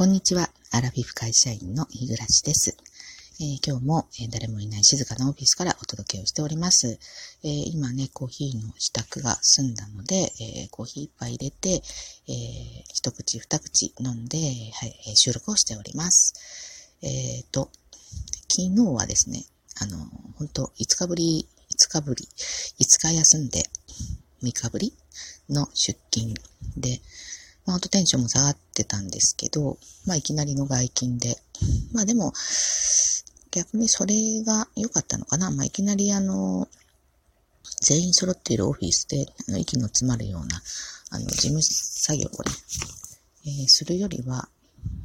こんにちは。アラフィフ会社員の日暮です。えー、今日も、え、誰もいない静かなオフィスからお届けをしております。えー、今ね、コーヒーの支度が済んだので、えコーヒー一杯入れて、え一口二口飲んで、はい、収録をしております。えっと、昨日はですね、あの、本当5日ぶり、5日ぶり、5日休んで、3日ぶりの出勤で、まあ、ほんとテンションも下がってたんですけど、まあ、いきなりの外勤で。まあ、でも、逆にそれが良かったのかな。まあ、いきなりあの、全員揃っているオフィスで、あの、息の詰まるような、あの、事務作業をね、えー、するよりは、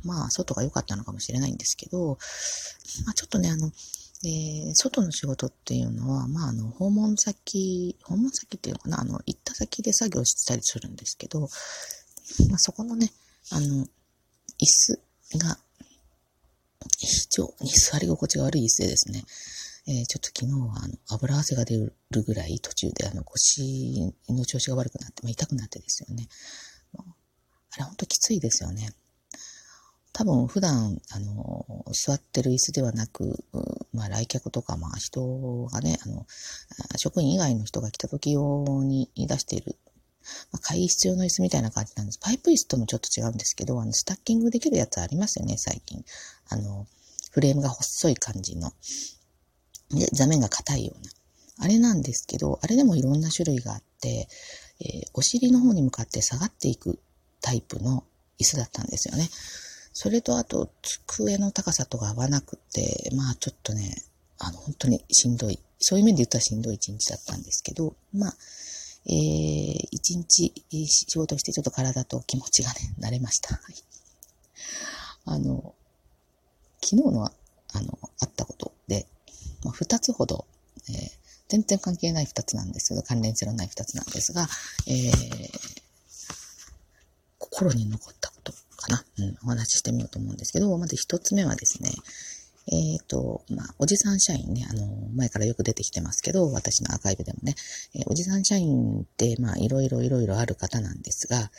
まあ、外が良かったのかもしれないんですけど、まあ、ちょっとね、あの、えー、外の仕事っていうのは、まあ、あの、訪問先、訪問先っていうのかな、あの、行った先で作業したりするんですけど、まあ、そこのね、あの、椅子が、非常に座り心地が悪い椅子でですね、えー、ちょっと昨日はあの油汗が出るぐらい途中であの腰の調子が悪くなって、まあ、痛くなってですよね。あれほんときついですよね。多分普段、あの、座ってる椅子ではなく、まあ来客とか、まあ人がね、あの、職員以外の人が来た時用に出しているまあ、会議室用の椅子みたいな感じなんです。パイプ椅子ともちょっと違うんですけど、あの、スタッキングできるやつありますよね、最近。あの、フレームが細い感じの。で、座面が硬いような。あれなんですけど、あれでもいろんな種類があって、えー、お尻の方に向かって下がっていくタイプの椅子だったんですよね。それとあと、机の高さとか合わなくて、まあちょっとね、あの、本当にしんどい。そういう面で言ったらしんどい一日だったんですけど、まあ、えー、一日仕事してちょっと体と気持ちがね、慣れました。あの、昨日の、あの、あったことで、まあ、二つほど、えー、全然関係ない二つなんですけど、関連性のない二つなんですが、えー、心に残ったことかな、うん、お話ししてみようと思うんですけど、まず一つ目はですね、えっ、ー、と、まあ、おじさん社員ね、あの、前からよく出てきてますけど、私のアーカイブでもね、えー、おじさん社員って、まあ、いろいろいろいろある方なんですが、あ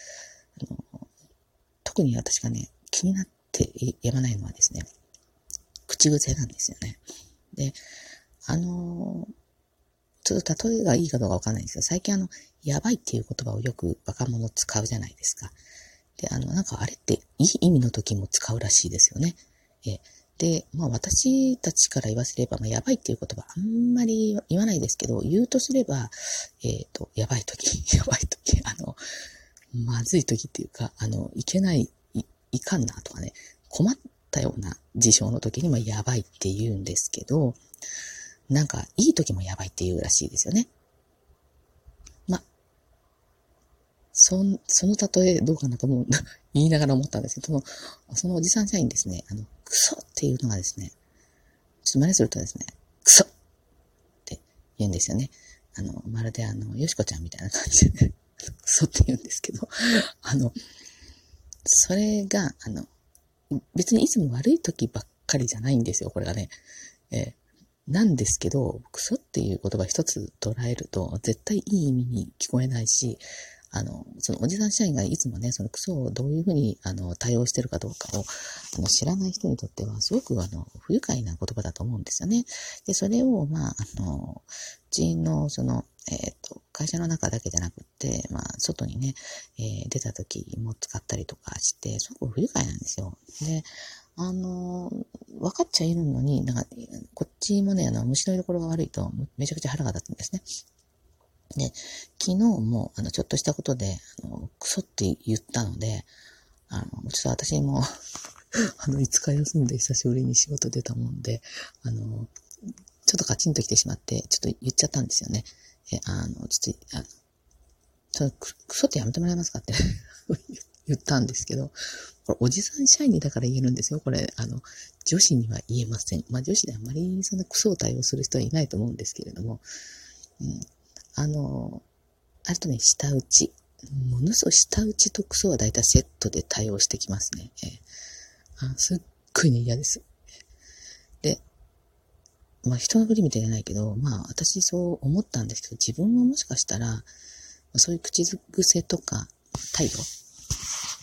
の特に私がね、気になってやまないのはですね、口癖なんですよね。で、あの、ちょっと例えがいいかどうかわかんないんですけど、最近あの、やばいっていう言葉をよく若者使うじゃないですか。で、あの、なんかあれっていい意味の時も使うらしいですよね。えで、まあ私たちから言わせれば、まあやばいっていう言葉あんまり言わないですけど、言うとすれば、えっ、ー、と、やばい時、やばい時、あの、まずい時っていうか、あの、いけない、いいかんなとかね、困ったような事象の時に、まあやばいって言うんですけど、なんか、いい時もやばいって言うらしいですよね。まあそ、その例えどうかなと思う、言いながら思ったんですけど、そのおじさん社員ですね、あの、クソっていうのがですね、ちょっと真似するとですね、クソって言うんですよね。あの、まるであの、よしこちゃんみたいな感じで、ね クソって言うんですけど、あの、それが、あの、別にいつも悪い時ばっかりじゃないんですよ、これがね。えー、なんですけど、クソっていう言葉一つ捉えると、絶対いい意味に聞こえないし、あの、そのおじさん社員がいつもね、そのクソをどういうふうに、あの、対応してるかどうかを、あの、知らない人にとっては、すごく、あの、不愉快な言葉だと思うんですよね。で、それを、まあ、あの、人員の、その、えっ、ー、と、会社の中だけじゃなくて、まあ、外にね、えー、出た時も使ったりとかして、すごく不愉快なんですよ。で、あの、分かっちゃいるのに、なんか、こっちもね、あの、虫の居所が悪いと、めちゃくちゃ腹が立つんですね。で、昨日も、あの、ちょっとしたことで、あの、クソって言ったので、あの、ちょっと私も あの、5日休んで久しぶりに仕事出たもんで、あの、ちょっとカチンと来てしまって、ちょっと言っちゃったんですよね。え、あの、ちょっと、あちょっとクソってやめてもらえますかって 言ったんですけど、これおじさん社員にだから言えるんですよ。これ、あの、女子には言えません。まあ女子であんまりそのクソを対応する人はいないと思うんですけれども、うん、あの、あとね、下打ち。ものすごい下打ちとクソはだいたいセットで対応してきますね。えー、あすっごいね、嫌です。で、まあ人の振りみたいじゃないけど、まあ私そう思ったんですけど、自分ももしかしたら、そういう口癖とか、態度？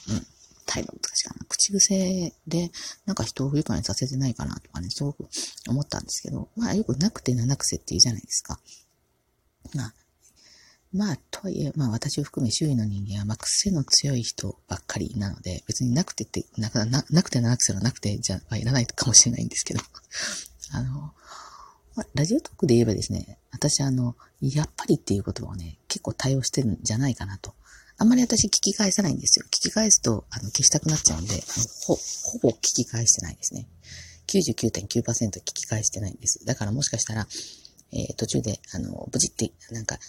うん、態度難しかな。口癖で、なんか人を不愉快にさせてないかなとかね、すごく思ったんですけど、まあよくなくて七癖って言うじゃないですか。まあ、まあ、とはいえ、まあ私を含め周囲の人間は、まあ癖の強い人ばっかりなので、別になくてって、なななくて七癖がなくてじゃあいらないかもしれないんですけど、あの、まあ、ラジオトークで言えばですね、私あの、やっぱりっていう言葉をね、結構対応してるんじゃないかなと。あんまり私聞き返さないんですよ。聞き返すと、あの、消したくなっちゃうんで、ほ、ほぼ聞き返してないですね。99.9%聞き返してないんです。だからもしかしたら、えー、途中で、あの、無事って、なんか、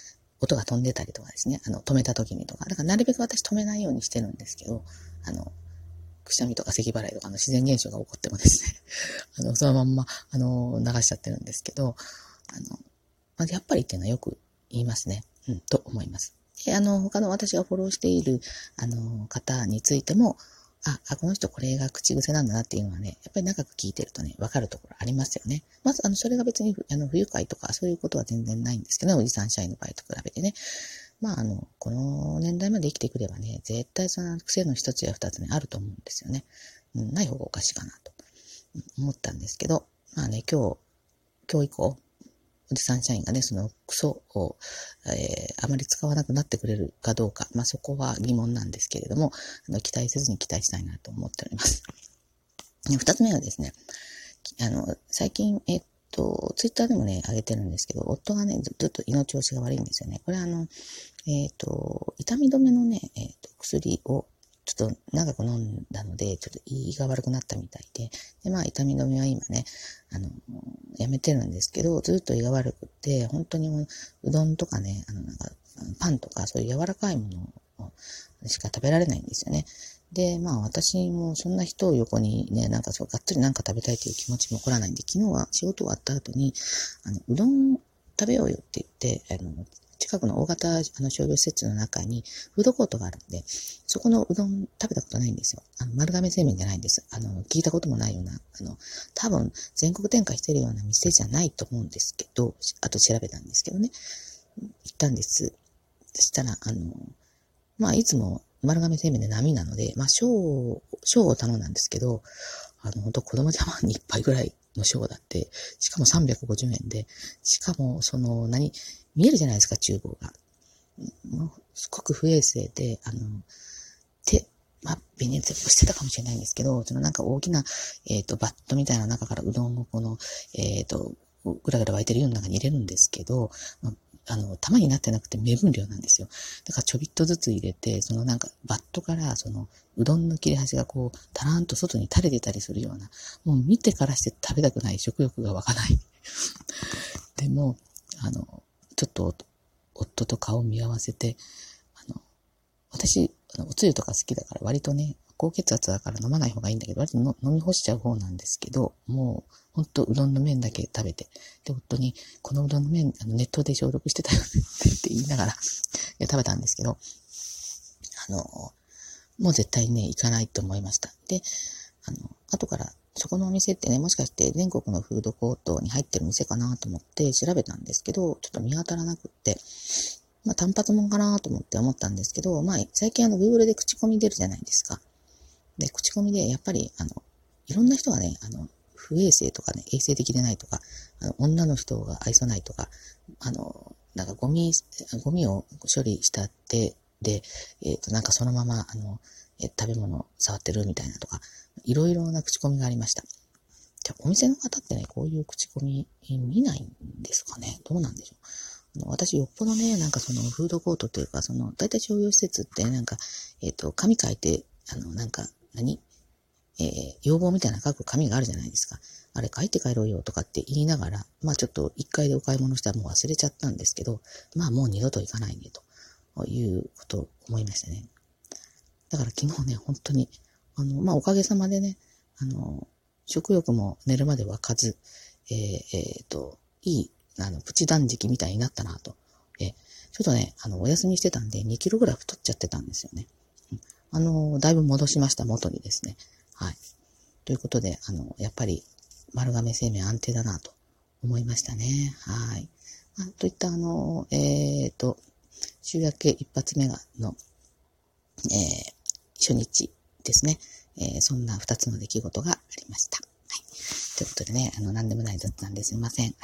音が飛んでたりとかですね、あの、止めた時にとか、だからなるべく私止めないようにしてるんですけど、あの、くしゃみとか咳払いとかの自然現象が起こってもですね、あの、そのまんま、あの、流しちゃってるんですけど、あの、まあ、やっぱりっていうのはよく言いますね。うん、と思います。で、あの、他の私がフォローしている、あの、方についても、あ、あ、この人これが口癖なんだなっていうのはね、やっぱり長く聞いてるとね、わかるところありますよね。まず、あの、それが別に、あの、不愉快とかそういうことは全然ないんですけどね、おじさん社員の場合と比べてね。まあ、あの、この年代まで生きてくればね、絶対その癖の一つや二つね、あると思うんですよね。うん、ない方がおかしいかなと思ったんですけど、まあね、今日、今日以降、おじさん社員がね、そのクソを、えー、あまり使わなくなってくれるかどうか、まあそこは疑問なんですけれども、あの期待せずに期待したいなと思っております。二つ目はですね、あの、最近、えっと、ツイッターでもね、上げてるんですけど、夫がね、ずっと胃の調子が悪いんですよね。これあの、えっ、と、痛み止めのね、えっ、と、薬をちょっと長く飲んだので、ちょっと胃が悪くなったみたいで、で、まあ、痛み止めは今ね、あの、やめてるんですけど、ずっと胃が悪くて、本当にもう、うどんとかね、あの、なんか、パンとか、そういう柔らかいものしか食べられないんですよね。で、まあ私もそんな人を横にね、なんかそう、がっつりなんか食べたいという気持ちも起こらないんで、昨日は仕事終わった後に、あの、うどん食べようよって言って、あの、近くの大型あの商業施設の中にフードコートがあるんで、そこのうどん食べたことないんですよ。あの、丸亀製麺じゃないんです。あの、聞いたこともないような、あの、多分全国展開してるような店じゃないと思うんですけど、あと調べたんですけどね。行ったんです。そしたら、あの、まあ、いつも丸亀製麺で波なので、まあ、小、小を頼んだんですけど、あの、本当子供ジャマンに一杯ぐらいの小だって、しかも350円で、しかも、その、何、見えるじゃないですか、厨房が。もうすごく不衛生で、あの、手、まあ、ビニールテープしてたかもしれないんですけど、そのなんか大きな、えっ、ー、と、バットみたいな中からうどんをこの、えっ、ー、と、ぐらぐら沸いてるような中に入れるんですけど、まあ、あの、玉になってなくて目分量なんですよ。だからちょびっとずつ入れて、そのなんかバットからそのうどんの切れ端がこう、たらんと外に垂れてたりするような、もう見てからして食べたくない食欲が湧かない。でも、あの、ちょっと夫と顔を見合わせて、あの、私、あのおつゆとか好きだから割とね、高血圧だから飲まない方がいいんだけど、割と飲み干しちゃう方なんですけど、もう、ほんとうどんの麺だけ食べて、で、夫に、このうどんの麺、あのネットで消毒してたよねって言いながら いや、食べたんですけど、あの、もう絶対ね、行かないと思いました。で、あの、後からそこのお店ってね、もしかして全国のフードコートに入ってる店かなと思って調べたんですけど、ちょっと見当たらなくって、まあ単発もんかなと思って思ったんですけど、まあ最近あの Google で口コミ出るじゃないですか。で、口コミでやっぱりあの、いろんな人がね、あの、不衛生とかね、衛生的でないとか、あの、女の人が愛想ないとか、あの、なんかゴミ、ゴミを処理したって、で、えっ、ー、と、なんかそのまま、あの、え食べ物触ってるみたいなとか、いろいろな口コミがありました。じゃあお店の方ってね、こういう口コミ見ないんですかね？どうなんでしょう？あの私、よっぽどね、なんかそのフードコートというか、その、大体商業施設ってなんか、えっ、ー、と、紙書いて、あの、なんか、何？えー、要望みたいな書く紙があるじゃないですか。あれ書いて帰ろうよとかって言いながら、まあちょっと一回でお買い物したらもう忘れちゃったんですけど、まあもう二度と行かないね、ということを思いましたね。だから昨日ね、本当に、あの、まあ、おかげさまでね、あの、食欲も寝るまで湧かず、えー、えー、と、いい、あの、プチ断食みたいになったなと。えー、ちょっとね、あの、お休みしてたんで2キロぐらい太っちゃってたんですよね。あの、だいぶ戻しました、元にですね。はい。ということで、あの、やっぱり、丸亀製麺安定だなと思いましたね。はい。あ、といった、あの、えっ、ー、と、週明け一発目がの、えー、初日ですね。えー、そんな2つの出来事がありました。はい。ということでね、あの、何でもない雑談ですいません。はい。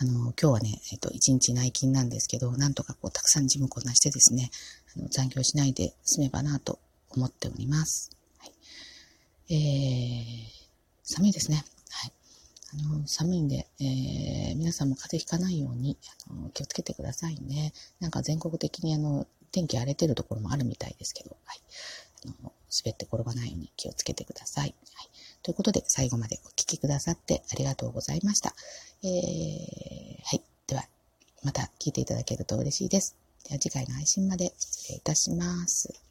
あの、今日はね、えっ、と、一日内勤なんですけど、なんとかこう、たくさん事務こなしてですね、あの残業しないで済めばなと思っております。はい。えー、寒いですね。はい。あの、寒いんで、えー、皆さんも風邪ひかないように、あの、気をつけてくださいね。なんか全国的にあの、天気荒れてるところもあるみたいですけど、はい。滑って転ばないように気をつけてください。はい。ということで、最後までお聴きくださってありがとうございました。えー、はい。では、また聞いていただけると嬉しいです。では次回の配信まで失礼いたします。